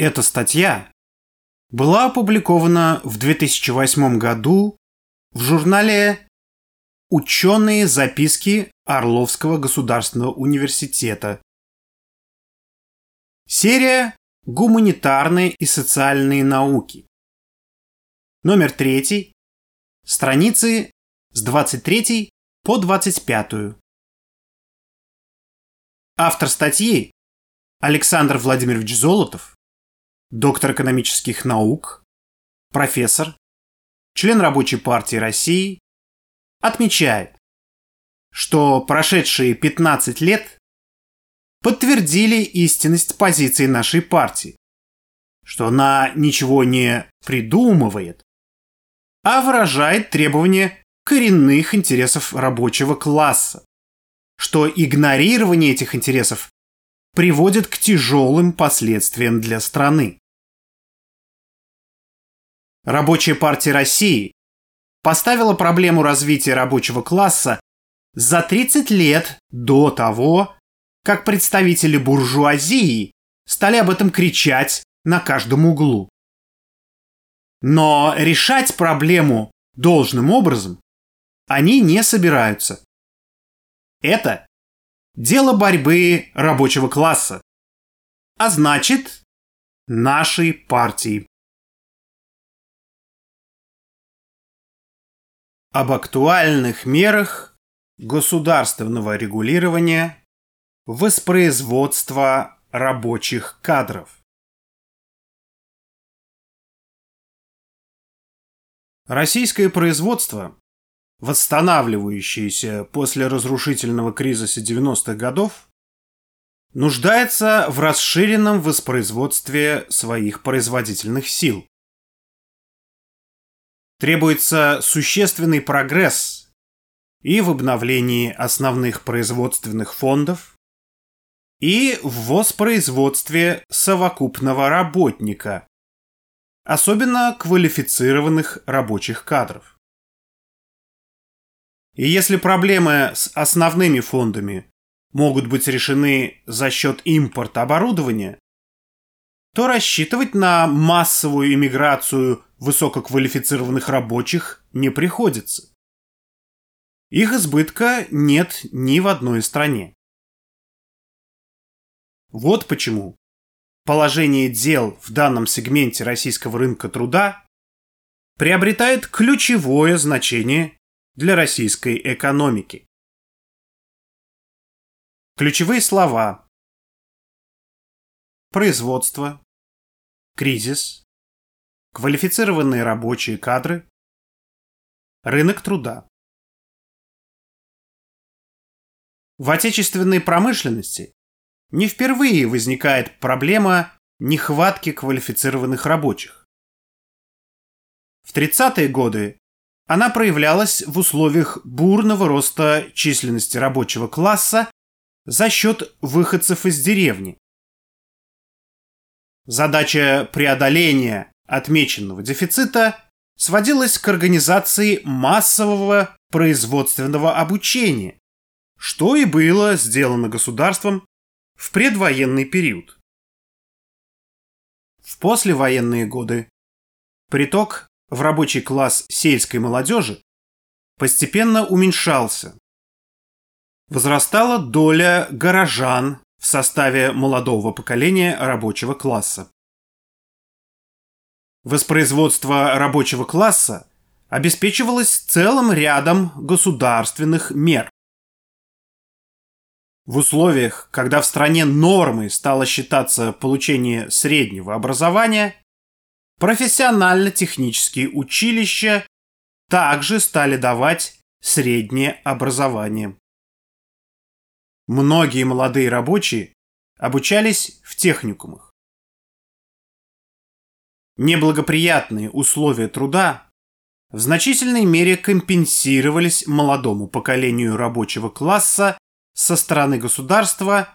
Эта статья была опубликована в 2008 году в журнале «Ученые записки Орловского государственного университета». Серия «Гуманитарные и социальные науки». Номер третий. Страницы с 23 по 25. Автор статьи Александр Владимирович Золотов, доктор экономических наук, профессор, член Рабочей партии России, отмечает, что прошедшие 15 лет подтвердили истинность позиции нашей партии, что она ничего не придумывает, а выражает требования коренных интересов рабочего класса, что игнорирование этих интересов приводит к тяжелым последствиям для страны. Рабочая партия России поставила проблему развития рабочего класса за 30 лет до того, как представители буржуазии стали об этом кричать на каждом углу. Но решать проблему должным образом они не собираются. Это дело борьбы рабочего класса, а значит, нашей партии. Об актуальных мерах государственного регулирования воспроизводства рабочих кадров. Российское производство, восстанавливающееся после разрушительного кризиса 90-х годов, нуждается в расширенном воспроизводстве своих производительных сил. Требуется существенный прогресс и в обновлении основных производственных фондов, и в воспроизводстве совокупного работника, особенно квалифицированных рабочих кадров. И если проблемы с основными фондами могут быть решены за счет импорта оборудования, то рассчитывать на массовую иммиграцию высококвалифицированных рабочих не приходится. Их избытка нет ни в одной стране. Вот почему положение дел в данном сегменте российского рынка труда приобретает ключевое значение для российской экономики. Ключевые слова производство, кризис, квалифицированные рабочие кадры, рынок труда. В отечественной промышленности не впервые возникает проблема нехватки квалифицированных рабочих. В 30-е годы она проявлялась в условиях бурного роста численности рабочего класса за счет выходцев из деревни. Задача преодоления отмеченного дефицита сводилась к организации массового производственного обучения, что и было сделано государством в предвоенный период. В послевоенные годы приток в рабочий класс сельской молодежи постепенно уменьшался. Возрастала доля горожан в составе молодого поколения рабочего класса. Воспроизводство рабочего класса обеспечивалось целым рядом государственных мер. В условиях, когда в стране нормой стало считаться получение среднего образования, профессионально-технические училища также стали давать среднее образование. Многие молодые рабочие обучались в техникумах. Неблагоприятные условия труда в значительной мере компенсировались молодому поколению рабочего класса со стороны государства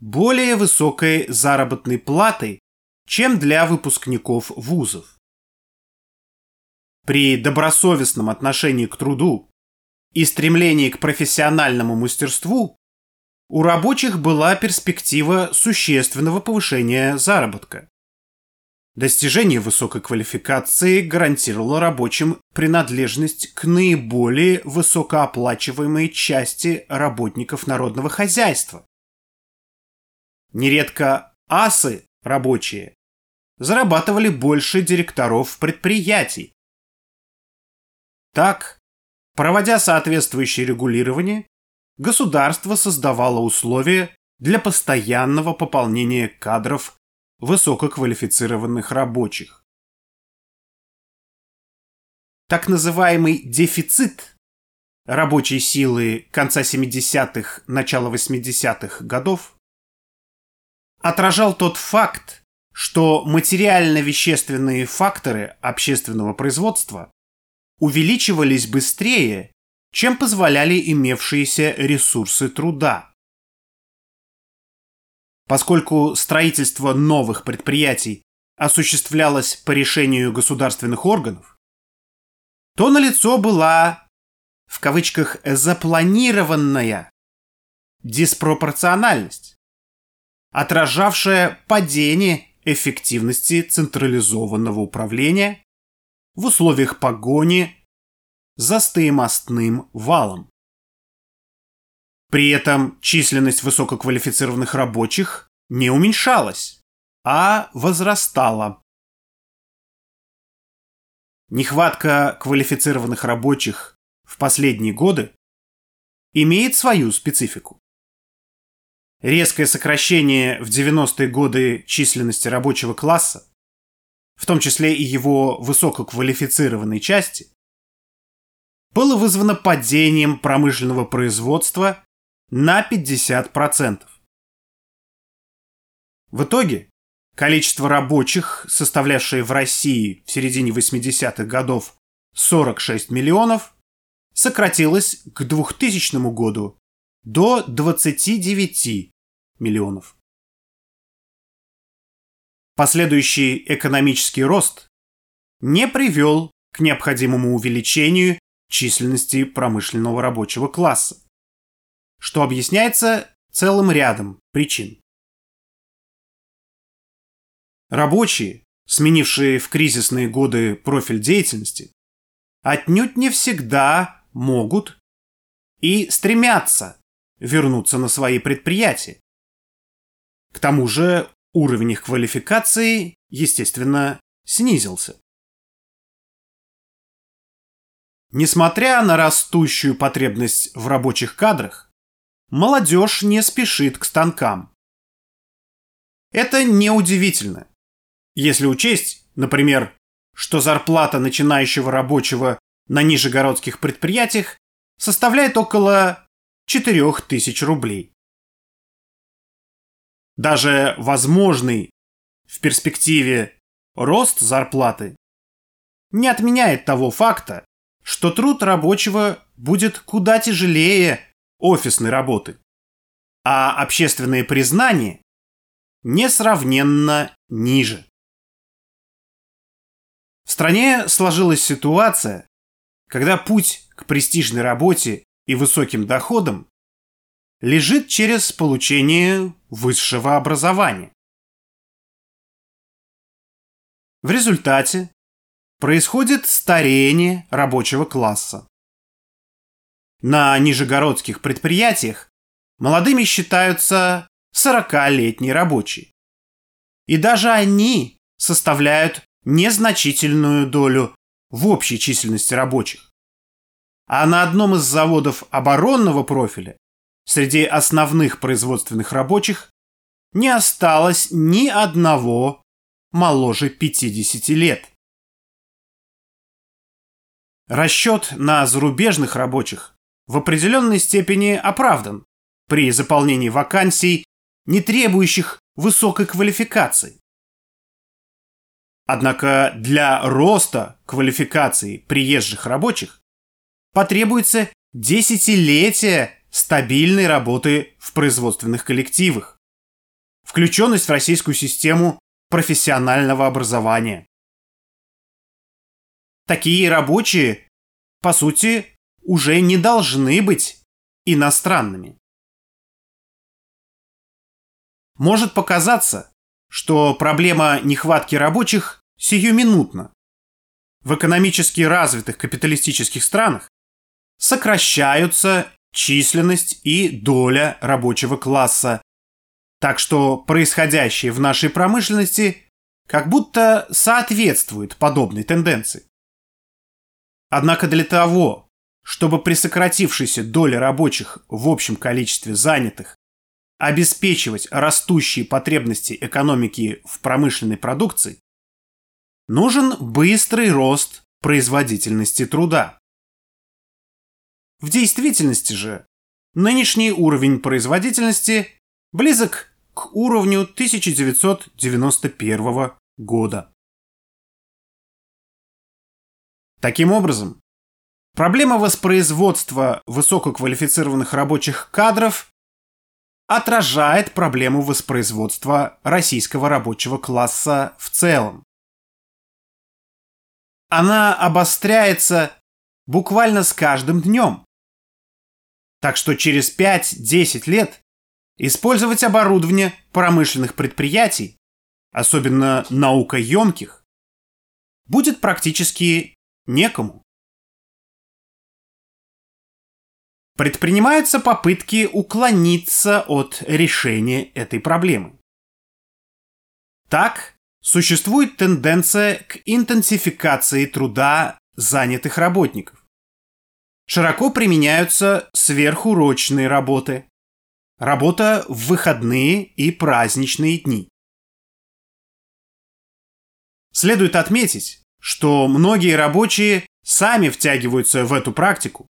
более высокой заработной платой, чем для выпускников вузов. При добросовестном отношении к труду и стремлении к профессиональному мастерству у рабочих была перспектива существенного повышения заработка. Достижение высокой квалификации гарантировало рабочим принадлежность к наиболее высокооплачиваемой части работников народного хозяйства. Нередко асы рабочие зарабатывали больше директоров предприятий. Так, проводя соответствующее регулирование, государство создавало условия для постоянного пополнения кадров высококвалифицированных рабочих. Так называемый дефицит рабочей силы конца 70-х, начала 80-х годов отражал тот факт, что материально-вещественные факторы общественного производства увеличивались быстрее, чем позволяли имевшиеся ресурсы труда. Поскольку строительство новых предприятий осуществлялось по решению государственных органов, то налицо была, в кавычках, запланированная диспропорциональность, отражавшая падение эффективности централизованного управления в условиях погони за стоимостным валом. При этом численность высококвалифицированных рабочих не уменьшалась, а возрастала. Нехватка квалифицированных рабочих в последние годы имеет свою специфику. Резкое сокращение в 90-е годы численности рабочего класса, в том числе и его высококвалифицированной части, было вызвано падением промышленного производства на 50%. В итоге количество рабочих, составлявшее в России в середине 80-х годов 46 миллионов, сократилось к 2000 году до 29 миллионов. Последующий экономический рост не привел к необходимому увеличению численности промышленного рабочего класса что объясняется целым рядом причин. Рабочие, сменившие в кризисные годы профиль деятельности, отнюдь не всегда могут и стремятся вернуться на свои предприятия. К тому же уровень их квалификации, естественно, снизился. Несмотря на растущую потребность в рабочих кадрах, молодежь не спешит к станкам. Это неудивительно. Если учесть, например, что зарплата начинающего рабочего на нижегородских предприятиях составляет около 4000 рублей. Даже возможный в перспективе рост зарплаты не отменяет того факта, что труд рабочего будет куда тяжелее офисной работы. А общественное признание несравненно ниже. В стране сложилась ситуация, когда путь к престижной работе и высоким доходам лежит через получение высшего образования. В результате происходит старение рабочего класса. На нижегородских предприятиях молодыми считаются 40-летние рабочие. И даже они составляют незначительную долю в общей численности рабочих. А на одном из заводов оборонного профиля среди основных производственных рабочих не осталось ни одного моложе 50 лет. Расчет на зарубежных рабочих в определенной степени оправдан при заполнении вакансий, не требующих высокой квалификации. Однако для роста квалификации приезжих рабочих потребуется десятилетия стабильной работы в производственных коллективах, включенность в российскую систему профессионального образования. Такие рабочие, по сути, уже не должны быть иностранными. Может показаться, что проблема нехватки рабочих сиюминутна. В экономически развитых капиталистических странах сокращаются численность и доля рабочего класса, так что происходящее в нашей промышленности как будто соответствует подобной тенденции. Однако для того, чтобы при сократившейся доле рабочих в общем количестве занятых обеспечивать растущие потребности экономики в промышленной продукции, нужен быстрый рост производительности труда. В действительности же нынешний уровень производительности близок к уровню 1991 года. Таким образом, проблема воспроизводства высококвалифицированных рабочих кадров отражает проблему воспроизводства российского рабочего класса в целом. Она обостряется буквально с каждым днем. Так что через 5-10 лет использовать оборудование промышленных предприятий, особенно наукоемких, будет практически некому. Предпринимаются попытки уклониться от решения этой проблемы. Так, существует тенденция к интенсификации труда занятых работников. Широко применяются сверхурочные работы, работа в выходные и праздничные дни. Следует отметить, что многие рабочие сами втягиваются в эту практику,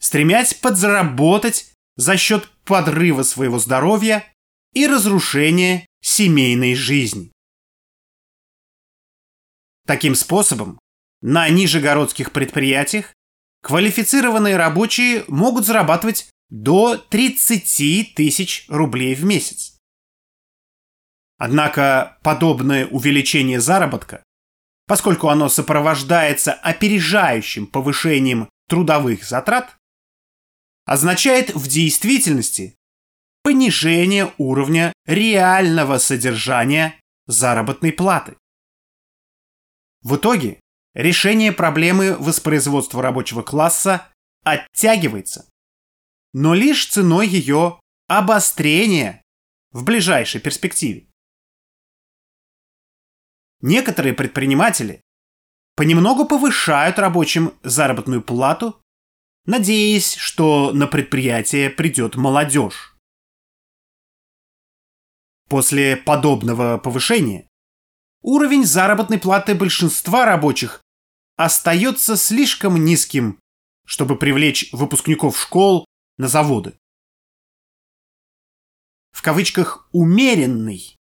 стремясь подзаработать за счет подрыва своего здоровья и разрушения семейной жизни. Таким способом, на нижегородских предприятиях квалифицированные рабочие могут зарабатывать до 30 тысяч рублей в месяц. Однако подобное увеличение заработка, поскольку оно сопровождается опережающим повышением трудовых затрат, означает в действительности понижение уровня реального содержания заработной платы. В итоге решение проблемы воспроизводства рабочего класса оттягивается, но лишь ценой ее обострения в ближайшей перспективе. Некоторые предприниматели понемногу повышают рабочим заработную плату надеясь, что на предприятие придет молодежь. После подобного повышения уровень заработной платы большинства рабочих остается слишком низким, чтобы привлечь выпускников школ на заводы. В кавычках «умеренный»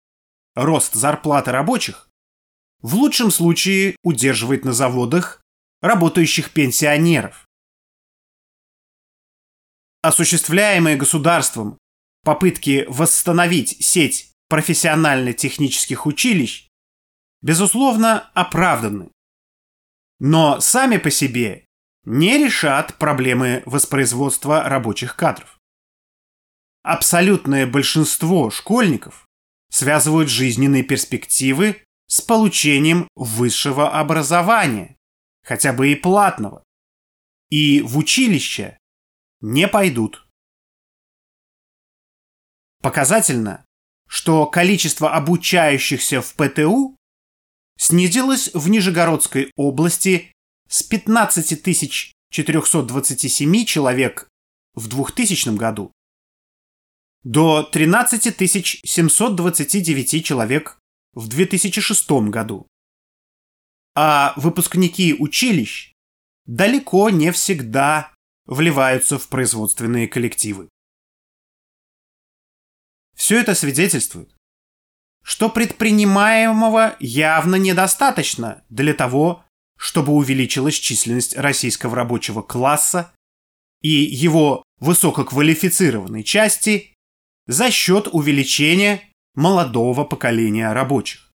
рост зарплаты рабочих в лучшем случае удерживает на заводах работающих пенсионеров осуществляемые государством попытки восстановить сеть профессионально-технических училищ, безусловно, оправданы. Но сами по себе не решат проблемы воспроизводства рабочих кадров. Абсолютное большинство школьников связывают жизненные перспективы с получением высшего образования, хотя бы и платного. И в училище не пойдут. Показательно, что количество обучающихся в ПТУ снизилось в Нижегородской области с 15 427 человек в 2000 году до 13 729 человек в 2006 году. А выпускники училищ далеко не всегда вливаются в производственные коллективы. Все это свидетельствует, что предпринимаемого явно недостаточно для того, чтобы увеличилась численность российского рабочего класса и его высококвалифицированной части за счет увеличения молодого поколения рабочих.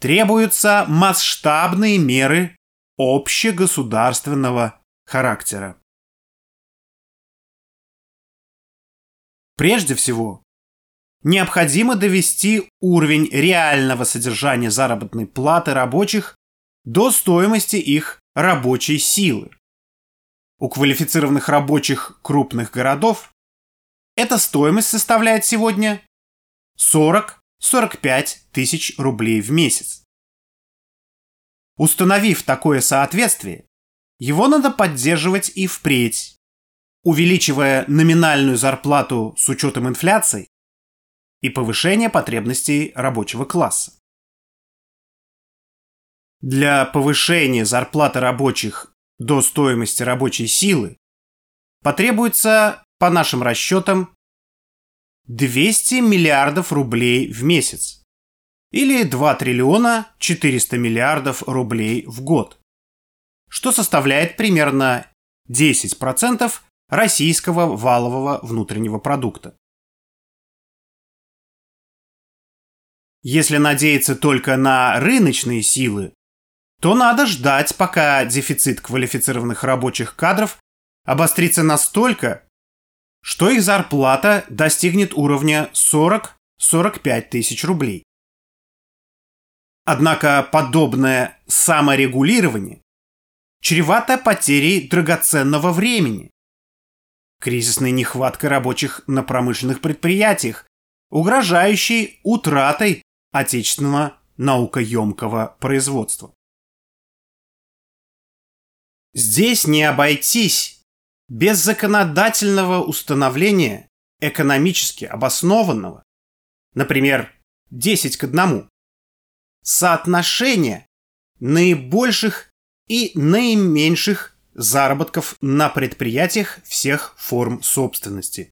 Требуются масштабные меры общегосударственного характера. Прежде всего, необходимо довести уровень реального содержания заработной платы рабочих до стоимости их рабочей силы. У квалифицированных рабочих крупных городов эта стоимость составляет сегодня 40-45 тысяч рублей в месяц. Установив такое соответствие, его надо поддерживать и впредь, увеличивая номинальную зарплату с учетом инфляции и повышения потребностей рабочего класса. Для повышения зарплаты рабочих до стоимости рабочей силы потребуется, по нашим расчетам, 200 миллиардов рублей в месяц или 2 триллиона 400 миллиардов рублей в год, что составляет примерно 10% российского валового внутреннего продукта. Если надеяться только на рыночные силы, то надо ждать, пока дефицит квалифицированных рабочих кадров обострится настолько, что их зарплата достигнет уровня 40-45 тысяч рублей. Однако подобное саморегулирование чревато потерей драгоценного времени, кризисной нехваткой рабочих на промышленных предприятиях, угрожающей утратой отечественного наукоемкого производства. Здесь не обойтись без законодательного установления экономически обоснованного, например, 10 к 1, соотношения наибольших и наименьших заработков на предприятиях всех форм собственности.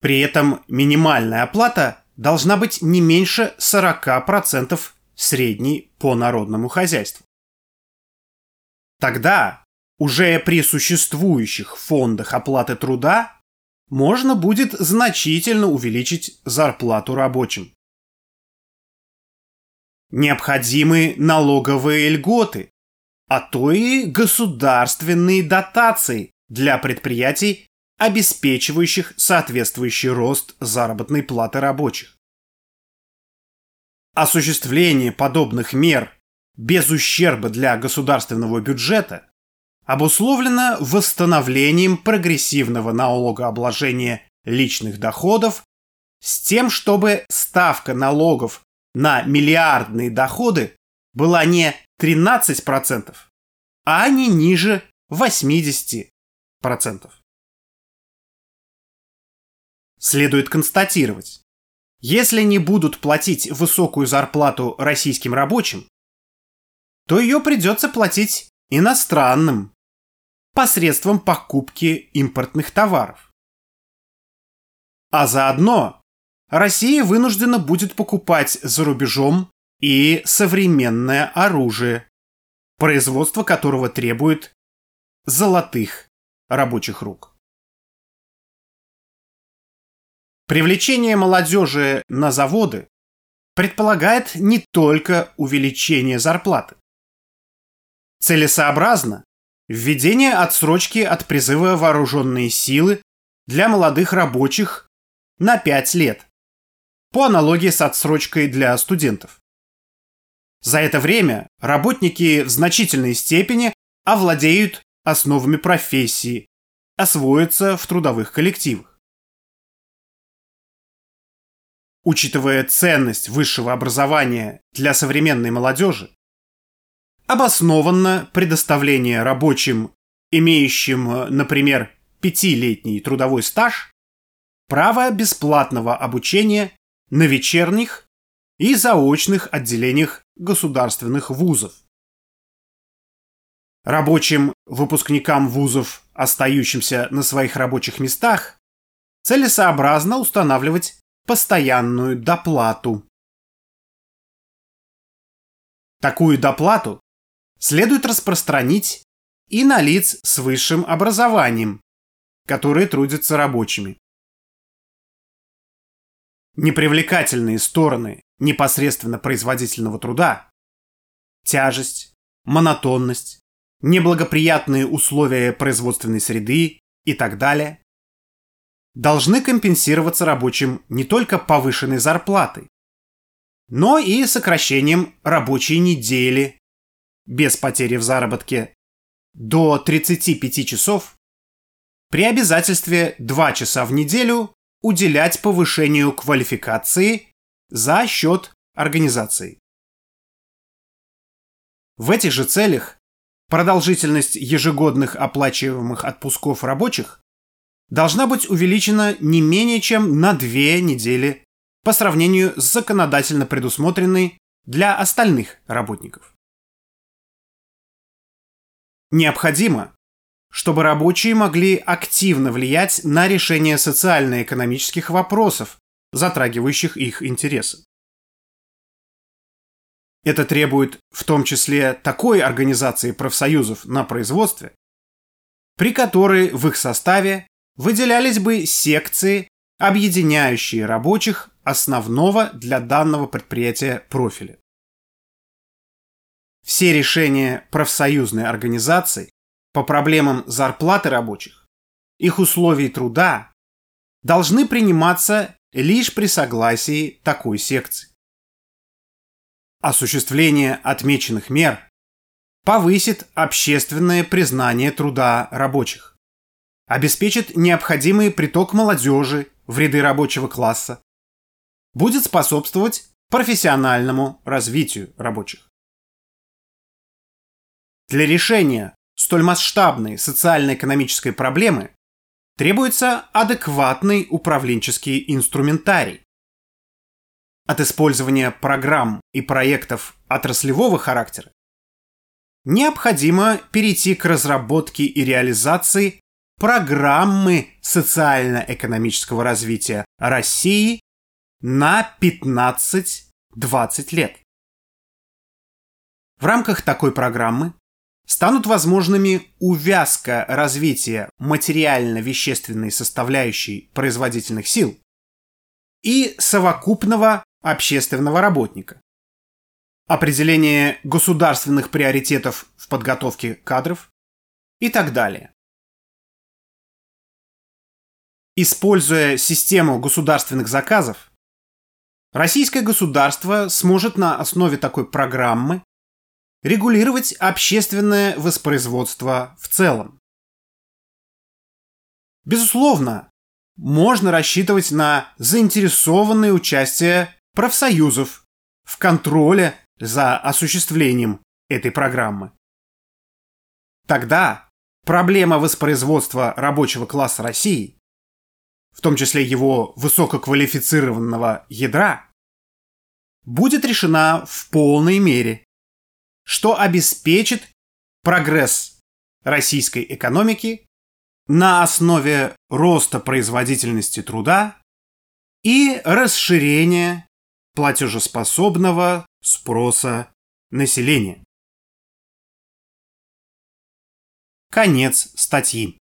При этом минимальная оплата должна быть не меньше 40% средней по народному хозяйству. Тогда уже при существующих фондах оплаты труда можно будет значительно увеличить зарплату рабочим. Необходимы налоговые льготы, а то и государственные дотации для предприятий, обеспечивающих соответствующий рост заработной платы рабочих. Осуществление подобных мер без ущерба для государственного бюджета обусловлено восстановлением прогрессивного налогообложения личных доходов с тем, чтобы ставка налогов на миллиардные доходы была не 13%, а не ниже 80%. Следует констатировать, если не будут платить высокую зарплату российским рабочим, то ее придется платить иностранным посредством покупки импортных товаров. А заодно Россия вынуждена будет покупать за рубежом и современное оружие, производство которого требует золотых рабочих рук. Привлечение молодежи на заводы предполагает не только увеличение зарплаты. Целесообразно введение отсрочки от призыва вооруженные силы для молодых рабочих на 5 лет, по аналогии с отсрочкой для студентов. За это время работники в значительной степени овладеют основами профессии, освоятся в трудовых коллективах. Учитывая ценность высшего образования для современной молодежи, обоснованно предоставление рабочим, имеющим, например, пятилетний трудовой стаж, право бесплатного обучения на вечерних и заочных отделениях государственных вузов. Рабочим выпускникам вузов, остающимся на своих рабочих местах, целесообразно устанавливать постоянную доплату. Такую доплату следует распространить и на лиц с высшим образованием, которые трудятся рабочими. Непривлекательные стороны непосредственно производительного труда – тяжесть, монотонность, неблагоприятные условия производственной среды и так далее должны компенсироваться рабочим не только повышенной зарплатой, но и сокращением рабочей недели без потери в заработке до 35 часов при обязательстве 2 часа в неделю уделять повышению квалификации за счет организации. В этих же целях продолжительность ежегодных оплачиваемых отпусков рабочих должна быть увеличена не менее чем на две недели по сравнению с законодательно предусмотренной для остальных работников. Необходимо, чтобы рабочие могли активно влиять на решение социально-экономических вопросов, затрагивающих их интересы. Это требует в том числе такой организации профсоюзов на производстве, при которой в их составе выделялись бы секции, объединяющие рабочих основного для данного предприятия профиля. Все решения профсоюзной организации по проблемам зарплаты рабочих, их условий труда должны приниматься лишь при согласии такой секции. Осуществление отмеченных мер повысит общественное признание труда рабочих, обеспечит необходимый приток молодежи в ряды рабочего класса, будет способствовать профессиональному развитию рабочих. Для решения столь масштабной социально-экономической проблемы требуется адекватный управленческий инструментарий, от использования программ и проектов отраслевого характера, необходимо перейти к разработке и реализации программы социально-экономического развития России на 15-20 лет. В рамках такой программы станут возможными увязка развития материально-вещественной составляющей производительных сил и совокупного общественного работника. Определение государственных приоритетов в подготовке кадров и так далее. Используя систему государственных заказов, российское государство сможет на основе такой программы регулировать общественное воспроизводство в целом. Безусловно, можно рассчитывать на заинтересованное участие профсоюзов в контроле за осуществлением этой программы. Тогда проблема воспроизводства рабочего класса России, в том числе его высококвалифицированного ядра, будет решена в полной мере, что обеспечит прогресс российской экономики на основе роста производительности труда и расширения платежеспособного спроса населения. Конец статьи.